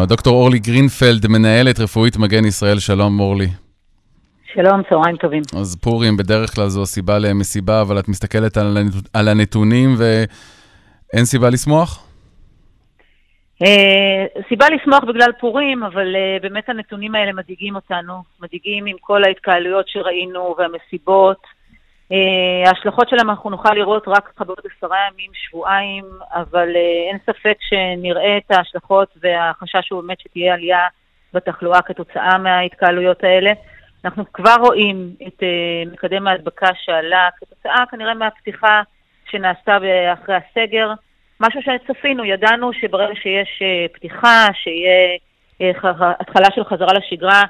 דוקטור אורלי גרינפלד, מנהלת רפואית מגן ישראל, שלום אורלי. שלום, צהריים טובים. אז פורים, בדרך כלל זו הסיבה למסיבה, אבל את מסתכלת על, על הנתונים ואין סיבה לשמוח? Uh, סיבה לשמוח בגלל פורים, אבל uh, באמת הנתונים האלה מדאיגים אותנו. מדאיגים עם כל ההתקהלויות שראינו והמסיבות. Uh, ההשלכות שלהם אנחנו נוכל לראות רק בעוד עשרה ימים, שבועיים, אבל uh, אין ספק שנראה את ההשלכות והחשש הוא באמת שתהיה עלייה בתחלואה כתוצאה מההתקהלויות האלה. אנחנו כבר רואים את uh, מקדם ההדבקה שעלה כתוצאה כנראה מהפתיחה שנעשתה אחרי הסגר. משהו שצפינו, ידענו שברגע שיש פתיחה, שיהיה התחלה של חזרה לשגרה,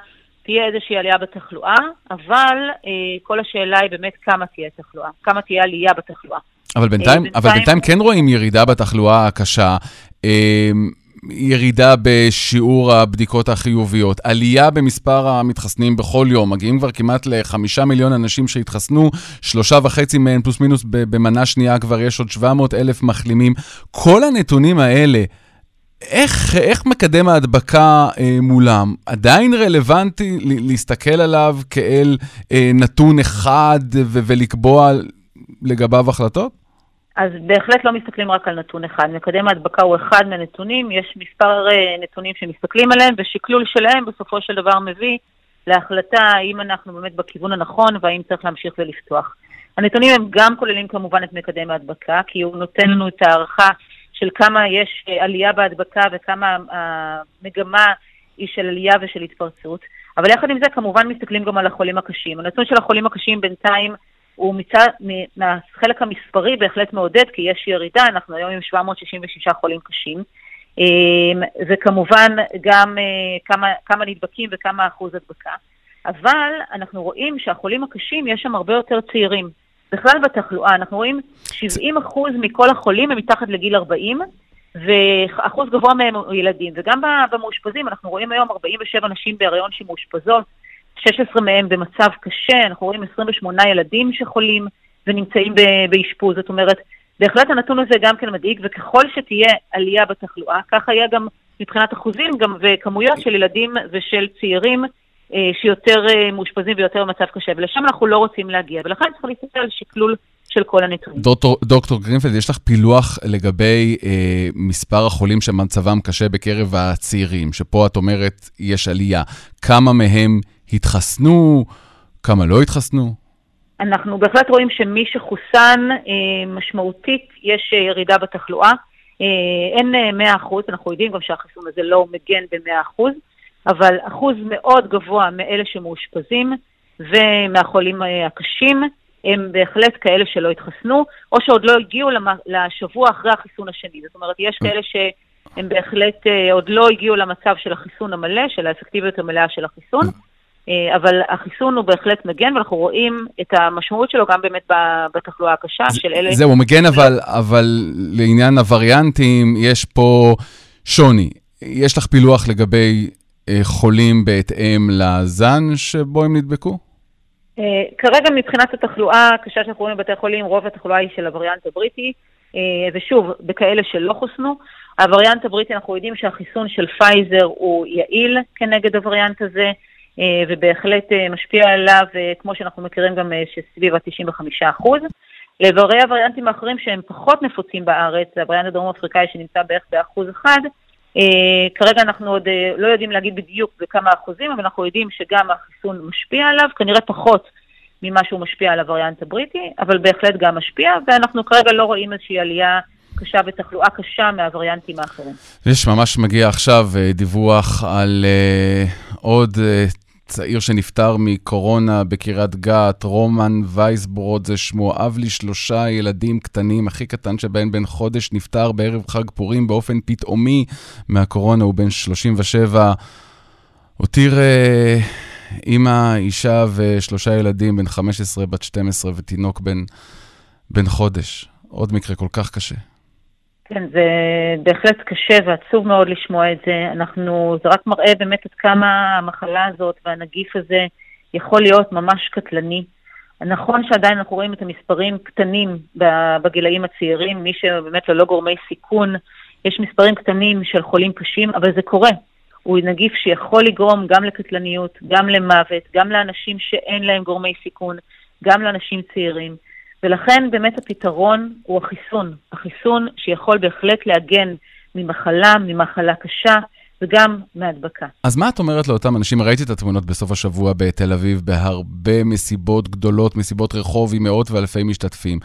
תהיה איזושהי עלייה בתחלואה, אבל uh, כל השאלה היא באמת כמה תהיה תחלואה, כמה תהיה עלייה בתחלואה. אבל בינתיים, uh, אבל בינתיים כן רואים ירידה בתחלואה הקשה. Uh, ירידה בשיעור הבדיקות החיוביות, עלייה במספר המתחסנים בכל יום, מגיעים כבר כמעט לחמישה מיליון אנשים שהתחסנו, שלושה וחצי מהם פלוס מינוס במנה שנייה כבר יש עוד 700 אלף מחלימים. כל הנתונים האלה, איך, איך מקדם ההדבקה אה, מולם? עדיין רלוונטי להסתכל עליו כאל אה, נתון אחד ולקבוע לגביו החלטות? אז בהחלט לא מסתכלים רק על נתון אחד. מקדם ההדבקה הוא אחד מהנתונים, יש מספר אה, נתונים שמסתכלים עליהם, ושקלול שלהם בסופו של דבר מביא להחלטה האם אנחנו באמת בכיוון הנכון והאם צריך להמשיך ולפתוח. הנתונים הם גם כוללים כמובן את מקדם ההדבקה, כי הוא נותן לנו את ההערכה של כמה יש אה, עלייה בהדבקה וכמה המגמה היא של עלייה ושל התפרצות. אבל יחד עם זה כמובן מסתכלים גם על החולים הקשים. הנתון של החולים הקשים בינתיים הוא מצד, מהחלק המספרי בהחלט מעודד, כי יש ירידה, אנחנו היום עם 766 חולים קשים. אמ, וכמובן גם אה, כמה, כמה נדבקים וכמה אחוז הדבקה. אבל אנחנו רואים שהחולים הקשים, יש שם הרבה יותר צעירים. בכלל בתחלואה, אנחנו רואים 70 אחוז מכל החולים הם מתחת לגיל 40, ואחוז גבוה מהם הוא ילדים. וגם במאושפזים, אנחנו רואים היום 47 נשים בהריון שמאושפזות, 16 מהם במצב קשה, אנחנו רואים 28 ילדים שחולים ונמצאים באשפוז, זאת אומרת, בהחלט הנתון הזה גם כן מדאיג, וככל שתהיה עלייה בתחלואה, ככה יהיה גם מבחינת אחוזים גם וכמויות של ילדים ושל צעירים שיותר אה, מאושפזים ויותר במצב קשה, ולשם אנחנו לא רוצים להגיע, ולכן צריך להסתכל על שקלול של כל הנתונים. דוקטור, דוקטור גרינפלד, יש לך פילוח לגבי אה, מספר החולים שמצבם קשה בקרב הצעירים, שפה את אומרת יש עלייה. כמה מהם התחסנו, כמה לא התחסנו? אנחנו בהחלט רואים שמי שחוסן אה, משמעותית, יש אה, ירידה בתחלואה. אה, אין 100 אחוז, אנחנו יודעים גם שהחיסון הזה לא מגן ב-100 אחוז, אבל אחוז מאוד גבוה מאלה שמאושפזים ומהחולים הקשים, הם בהחלט כאלה שלא התחסנו, או שעוד לא הגיעו לשבוע אחרי החיסון השני. זאת אומרת, יש כאלה שהם בהחלט עוד לא הגיעו למצב של החיסון המלא, של האפקטיביות המלאה של החיסון. אה, אבל החיסון הוא בהחלט מגן, ואנחנו רואים את המשמעות שלו גם באמת בתחלואה הקשה של אלה... זהו, הוא מגן, אבל, אבל לעניין הווריאנטים, יש פה שוני. יש לך פילוח לגבי אה, חולים בהתאם לזן שבו הם נדבקו? Uh, כרגע מבחינת התחלואה הקשה שאנחנו רואים בבתי החולים, רוב התחלואה היא של הווריאנט הבריטי, ושוב, בכאלה שלא חוסנו. הווריאנט הבריטי, אנחנו יודעים שהחיסון של פייזר הוא יעיל כנגד הווריאנט הזה. אה, ובהחלט אה, משפיע עליו, אה, כמו שאנחנו מכירים גם שסביב ה-95%. לגבי הווריאנטים האחרים שהם פחות נפוצים בארץ, הווריאנט הדרום אפריקאי שנמצא בערך באחוז אחד, כרגע אנחנו עוד לא יודעים להגיד בדיוק בכמה אחוזים, אבל אנחנו יודעים שגם החיסון משפיע עליו, כנראה פחות ממה שהוא משפיע על הווריאנט הבריטי, אבל בהחלט גם משפיע, ואנחנו כרגע לא רואים איזושהי עלייה קשה ותחלואה קשה מהווריאנטים האחרים. יש ממש מגיע עכשיו דיווח על uh, עוד uh, צעיר שנפטר מקורונה בקריית גת, רומן וייסברוד זה שמו, אב לשלושה ילדים קטנים, הכי קטן שבהם בן חודש, נפטר בערב חג פורים באופן פתאומי מהקורונה, הוא בן 37. הותיר אה, אימא, אישה ושלושה ילדים, בן 15, בת 12 ותינוק בן, בן חודש. עוד מקרה כל כך קשה. כן, זה בהחלט קשה ועצוב מאוד לשמוע את זה. אנחנו, זה רק מראה באמת עד כמה המחלה הזאת והנגיף הזה יכול להיות ממש קטלני. נכון שעדיין אנחנו רואים את המספרים קטנים בגילאים הצעירים, מי שבאמת ללא גורמי סיכון, יש מספרים קטנים של חולים קשים, אבל זה קורה. הוא נגיף שיכול לגרום גם לקטלניות, גם למוות, גם לאנשים שאין להם גורמי סיכון, גם לאנשים צעירים. ולכן באמת הפתרון הוא החיסון. החיסון שיכול בהחלט להגן ממחלה, ממחלה קשה, וגם מהדבקה. אז מה את אומרת לאותם אנשים? ראיתי את התמונות בסוף השבוע בתל אביב, בהרבה מסיבות גדולות, מסיבות רחוב עם מאות ואלפי משתתפים.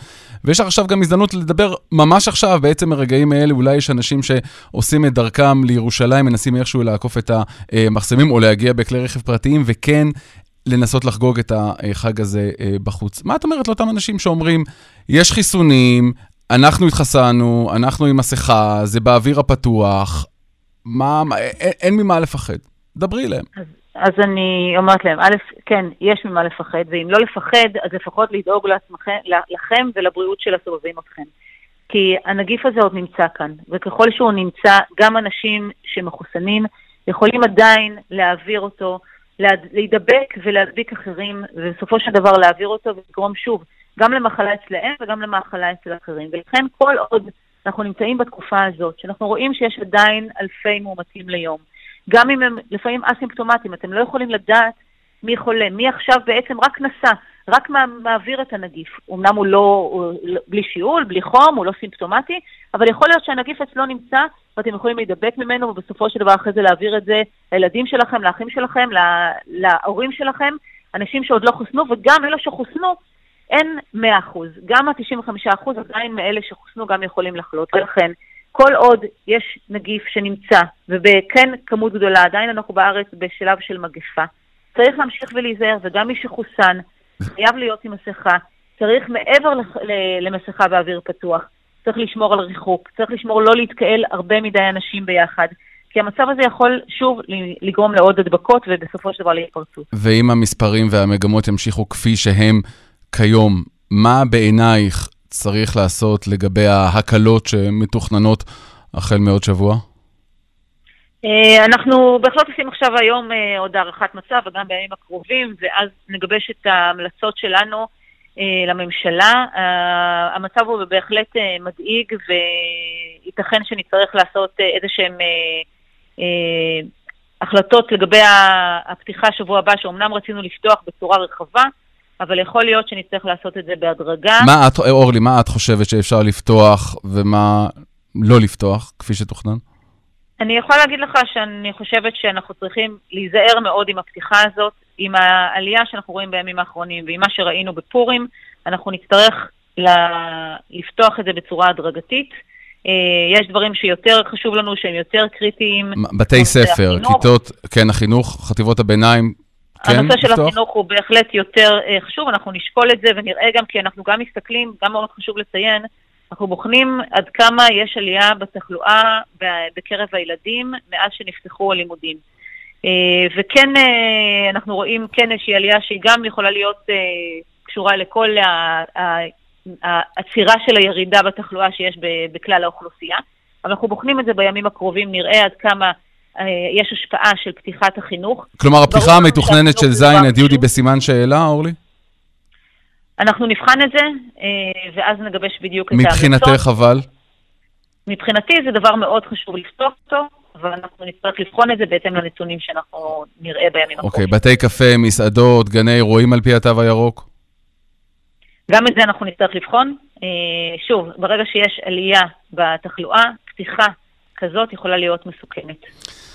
ויש לך עכשיו גם הזדמנות לדבר ממש עכשיו, בעצם הרגעים האלה, אולי יש אנשים שעושים את דרכם לירושלים, מנסים איכשהו לעקוף את המחסמים או להגיע בכלי רכב פרטיים, וכן לנסות לחגוג את החג הזה אה, בחוץ. מה את אומרת לאותם אנשים שאומרים, יש חיסונים, אנחנו התחסנו, אנחנו עם מסכה, זה באוויר הפתוח, מה, מה אין, אין ממה לפחד. דברי אליהם. אז אני אומרת להם, א', כן, יש ממה לפחד, ואם לא לפחד, אז לפחות לדאוג לעצמכם, לכם ולבריאות של הסובבים אתכם. כי הנגיף הזה עוד נמצא כאן, וככל שהוא נמצא, גם אנשים שמחוסנים יכולים עדיין להעביר אותו, להידבק ולהדביק אחרים, ובסופו של דבר להעביר אותו ולגרום שוב גם למחלה אצלהם וגם למחלה אצל אחרים. ולכן כל עוד אנחנו נמצאים בתקופה הזאת, שאנחנו רואים שיש עדיין אלפי מאומתים ליום, גם אם הם לפעמים אסימפטומטיים, אתם לא יכולים לדעת מי חולה, מי עכשיו בעצם רק נסע, רק מעביר את הנגיף. אמנם הוא לא, הוא בלי שיעול, בלי חום, הוא לא סימפטומטי, אבל יכול להיות שהנגיף אצלו נמצא, ואתם יכולים להידבק ממנו, ובסופו של דבר אחרי זה להעביר את זה לילדים שלכם, לאחים שלכם, להורים שלכם, אנשים שעוד לא חוסנו, וגם אלו שחוסנו, אין 100%. גם ה-95% עדיין מאלה שחוסנו גם יכולים לחלות. ולכן, כל עוד יש נגיף שנמצא, ובכן כמות גדולה, עדיין אנחנו בארץ בשלב של מגפה, צריך להמשיך ולהיזהר, וגם מי שחוסן חייב להיות עם מסכה. צריך מעבר למסכה באוויר פתוח, צריך לשמור על ריחוק, צריך לשמור לא להתקהל הרבה מדי אנשים ביחד. כי המצב הזה יכול שוב לגרום לעוד הדבקות ובסופו של דבר להתפרצות. ואם המספרים והמגמות ימשיכו כפי שהם כיום, מה בעינייך צריך לעשות לגבי ההקלות שמתוכננות החל מעוד שבוע? אה, אנחנו בהחלט עושים עכשיו היום אה, עוד הערכת מצב, וגם בימים הקרובים, ואז נגבש את ההמלצות שלנו לממשלה. המצב הוא בהחלט מדאיג, וייתכן שנצטרך לעשות איזה שהן החלטות לגבי הפתיחה שבוע הבא, שאומנם רצינו לפתוח בצורה רחבה, אבל יכול להיות שנצטרך לעשות את זה בהדרגה. מה את, אורלי, מה את חושבת שאפשר לפתוח ומה לא לפתוח, כפי שתוכנן? אני יכולה להגיד לך שאני חושבת שאנחנו צריכים להיזהר מאוד עם הפתיחה הזאת, עם העלייה שאנחנו רואים בימים האחרונים ועם מה שראינו בפורים, אנחנו נצטרך ל- לפתוח את זה בצורה הדרגתית. אה, יש דברים שיותר חשוב לנו, שהם יותר קריטיים. בתי ספר, החינוך. כיתות, כן, החינוך, חטיבות הביניים, כן, הנושא של לפתוח? החינוך הוא בהחלט יותר uh, חשוב, אנחנו נשקול את זה ונראה גם, כי אנחנו גם מסתכלים, גם מאוד חשוב לציין, אנחנו בוחנים עד כמה יש עלייה בתחלואה בקרב הילדים מאז שנפתחו הלימודים. Uh, וכן, uh, אנחנו רואים כן איזושהי עלייה שהיא גם יכולה להיות uh, קשורה לכל העצירה של הירידה בתחלואה שיש בכלל האוכלוסייה. אבל אנחנו בוחנים את זה בימים הקרובים, נראה עד כמה אה, יש השפעה של פתיחת החינוך. כלומר, הפתיחה המתוכננת של ז' עד י' היא בסימן שאלה, אורלי? אנחנו נבחן את זה, אה, ואז נגבש בדיוק את ההמלצות. מבחינתך אבל? מבחינתי זה דבר מאוד חשוב לפתוח אותו, אבל אנחנו נצטרך לבחון את זה בהתאם לנתונים שאנחנו נראה בימים הקרובים. אוקיי, בתי קפה, מסעדות, גני אירועים על פי התו הירוק? גם את זה אנחנו נצטרך לבחון. אה, שוב, ברגע שיש עלייה בתחלואה, פתיחה כזאת יכולה להיות מסוכנת.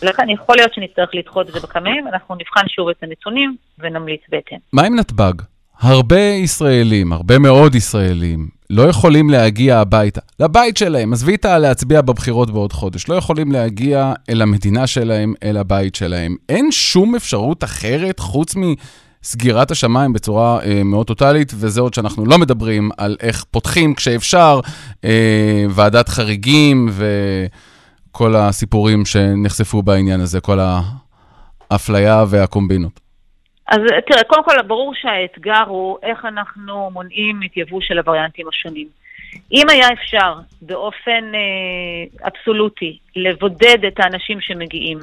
ולכן יכול להיות שנצטרך לדחות את זה בכמה ימים, אנחנו נבחן שוב את הנתונים ונמליץ בהתאם. מה עם נתב"ג? הרבה ישראלים, הרבה מאוד ישראלים, לא יכולים להגיע הביתה, לבית שלהם, עזבי את להצביע בבחירות בעוד חודש, לא יכולים להגיע אל המדינה שלהם, אל הבית שלהם. אין שום אפשרות אחרת חוץ מסגירת השמיים בצורה אה, מאוד טוטאלית, וזה עוד שאנחנו לא מדברים על איך פותחים כשאפשר, אה, ועדת חריגים ו... כל הסיפורים שנחשפו בעניין הזה, כל האפליה והקומבינות? אז תראה, קודם כל ברור שהאתגר הוא איך אנחנו מונעים את יבוא של הווריאנטים השונים. אם היה אפשר באופן אה, אבסולוטי לבודד את האנשים שמגיעים,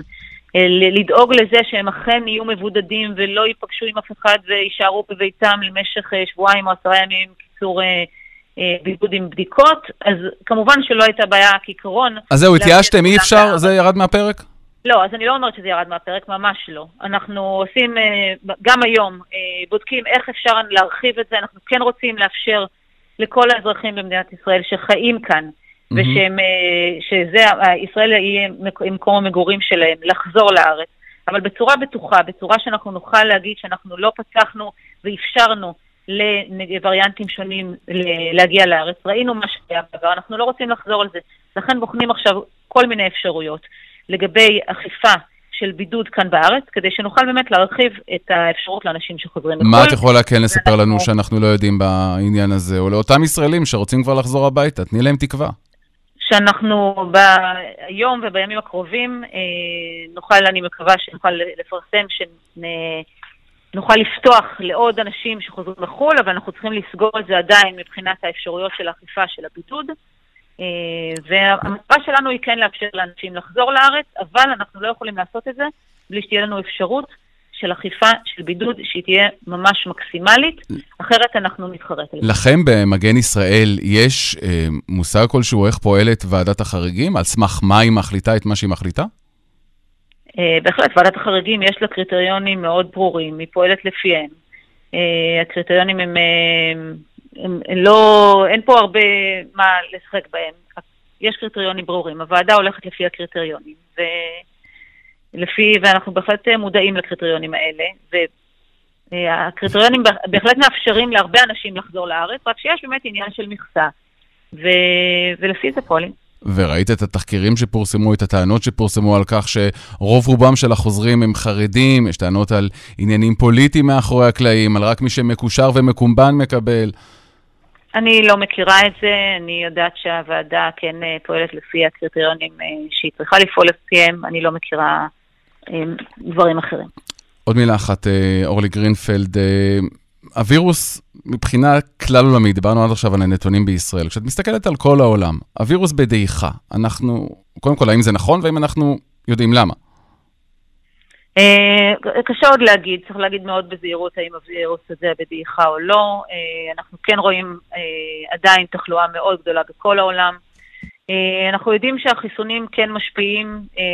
אה, לדאוג לזה שהם אכן יהיו מבודדים ולא ייפגשו עם אף אחד ויישארו בביתם למשך אה, שבועיים או עשרה ימים, קיצור אה, אה, בידוד עם בדיקות, אז כמובן שלא הייתה בעיה כעיקרון. אז זהו, התייאשתם, אי אפשר? זה ירד מהפרק? לא, אז אני לא אומרת שזה ירד מהפרק, ממש לא. אנחנו עושים, גם היום, בודקים איך אפשר להרחיב את זה, אנחנו כן רוצים לאפשר לכל האזרחים במדינת ישראל שחיים כאן, mm-hmm. ושהם, שזה, ישראל יהיה מקום המגורים שלהם, לחזור לארץ. אבל בצורה בטוחה, בצורה שאנחנו נוכל להגיד שאנחנו לא פתחנו ואפשרנו לווריאנטים שונים להגיע לארץ. ראינו מה שהיה בעבר, אנחנו לא רוצים לחזור על זה. לכן בוחנים עכשיו כל מיני אפשרויות לגבי אכיפה של בידוד כאן בארץ, כדי שנוכל באמת להרחיב את האפשרות לאנשים שחוזרים לחו"ל. מה את יכולה כן לספר לנו שאנחנו לא יודעים בעניין הזה, או לאותם ישראלים שרוצים כבר לחזור הביתה? תני להם תקווה. שאנחנו ביום ובימים הקרובים אה, נוכל, אני מקווה שנוכל לפרסם, שנוכל לפתוח לעוד אנשים שחוזרים לחו"ל, אבל אנחנו צריכים לסגור את זה עדיין מבחינת האפשרויות של האכיפה של הבידוד. אה, והמטרה שלנו היא כן לאפשר לאנשים לחזור לארץ, אבל אנחנו לא יכולים לעשות את זה בלי שתהיה לנו אפשרות של אכיפה, של בידוד, שהיא תהיה ממש מקסימלית, אחרת אנחנו נתחרט על זה. לכם במגן ישראל יש אה, מושג כלשהו איך פועלת ועדת החריגים? על סמך מה היא מחליטה את מה שהיא מחליטה? אה, בהחלט, ועדת החריגים יש לה קריטריונים מאוד ברורים, היא פועלת לפיהם. אה, הקריטריונים הם, אה, הם, הם לא, אין פה הרבה מה לשחק בהם. יש קריטריונים ברורים, הוועדה הולכת לפי הקריטריונים. ו... לפי, ואנחנו בהחלט מודעים לקריטריונים האלה, והקריטריונים בהחלט מאפשרים להרבה אנשים לחזור לארץ, רק שיש באמת עניין של מכסה, ו, ולפי זה פועלים. וראית את התחקירים שפורסמו, את הטענות שפורסמו על כך שרוב רובם של החוזרים הם חרדים, יש טענות על עניינים פוליטיים מאחורי הקלעים, על רק מי שמקושר ומקומבן מקבל. אני לא מכירה את זה, אני יודעת שהוועדה כן אה, פועלת לפי הקריטריונים אה, שהיא צריכה לפעול לפיהם, אני לא מכירה דברים אחרים. עוד מילה אחת, אה, אורלי גרינפלד. אה, הווירוס מבחינה כלל עולמית, דיברנו עד עכשיו על הנתונים בישראל, כשאת מסתכלת על כל העולם, הווירוס בדעיכה, אנחנו, קודם כל, האם זה נכון והאם אנחנו יודעים למה? Uh, קשה עוד להגיד, צריך להגיד מאוד בזהירות האם הווירוס הזה בדעיכה או לא. Uh, אנחנו כן רואים uh, עדיין תחלואה מאוד גדולה בכל העולם. אה, אנחנו יודעים שהחיסונים כן משפיעים, אה,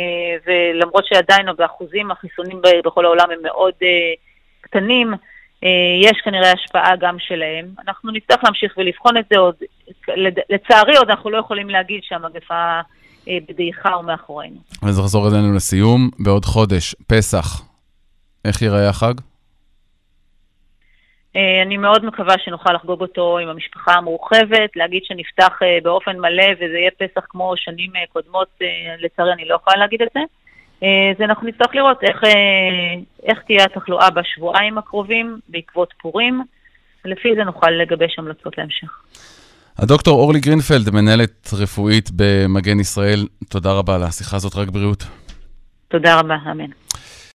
ולמרות שעדיין באחוזים החיסונים בכל העולם הם מאוד אה, קטנים, יש כנראה השפעה גם שלהם. אנחנו נצטרך להמשיך ולבחון את זה עוד. לצערי עוד אנחנו לא יכולים להגיד שהמגפה בדעיכה ומאחורינו. אז נחזור אלינו לסיום, בעוד חודש, פסח, איך ייראה החג? אה, אני מאוד מקווה שנוכל לחגוג אותו עם המשפחה המורחבת, להגיד שנפתח אה, באופן מלא וזה יהיה פסח כמו שנים אה, קודמות, לצערי אני לא יכולה להגיד את זה. אז אנחנו נצטרך לראות איך, איך תהיה התחלואה בשבועיים הקרובים בעקבות פורים, ולפי זה נוכל לגבש המלצות להמשך. הדוקטור אורלי גרינפלד, מנהלת רפואית במגן ישראל, תודה רבה על השיחה הזאת, רק בריאות. תודה רבה, אמן.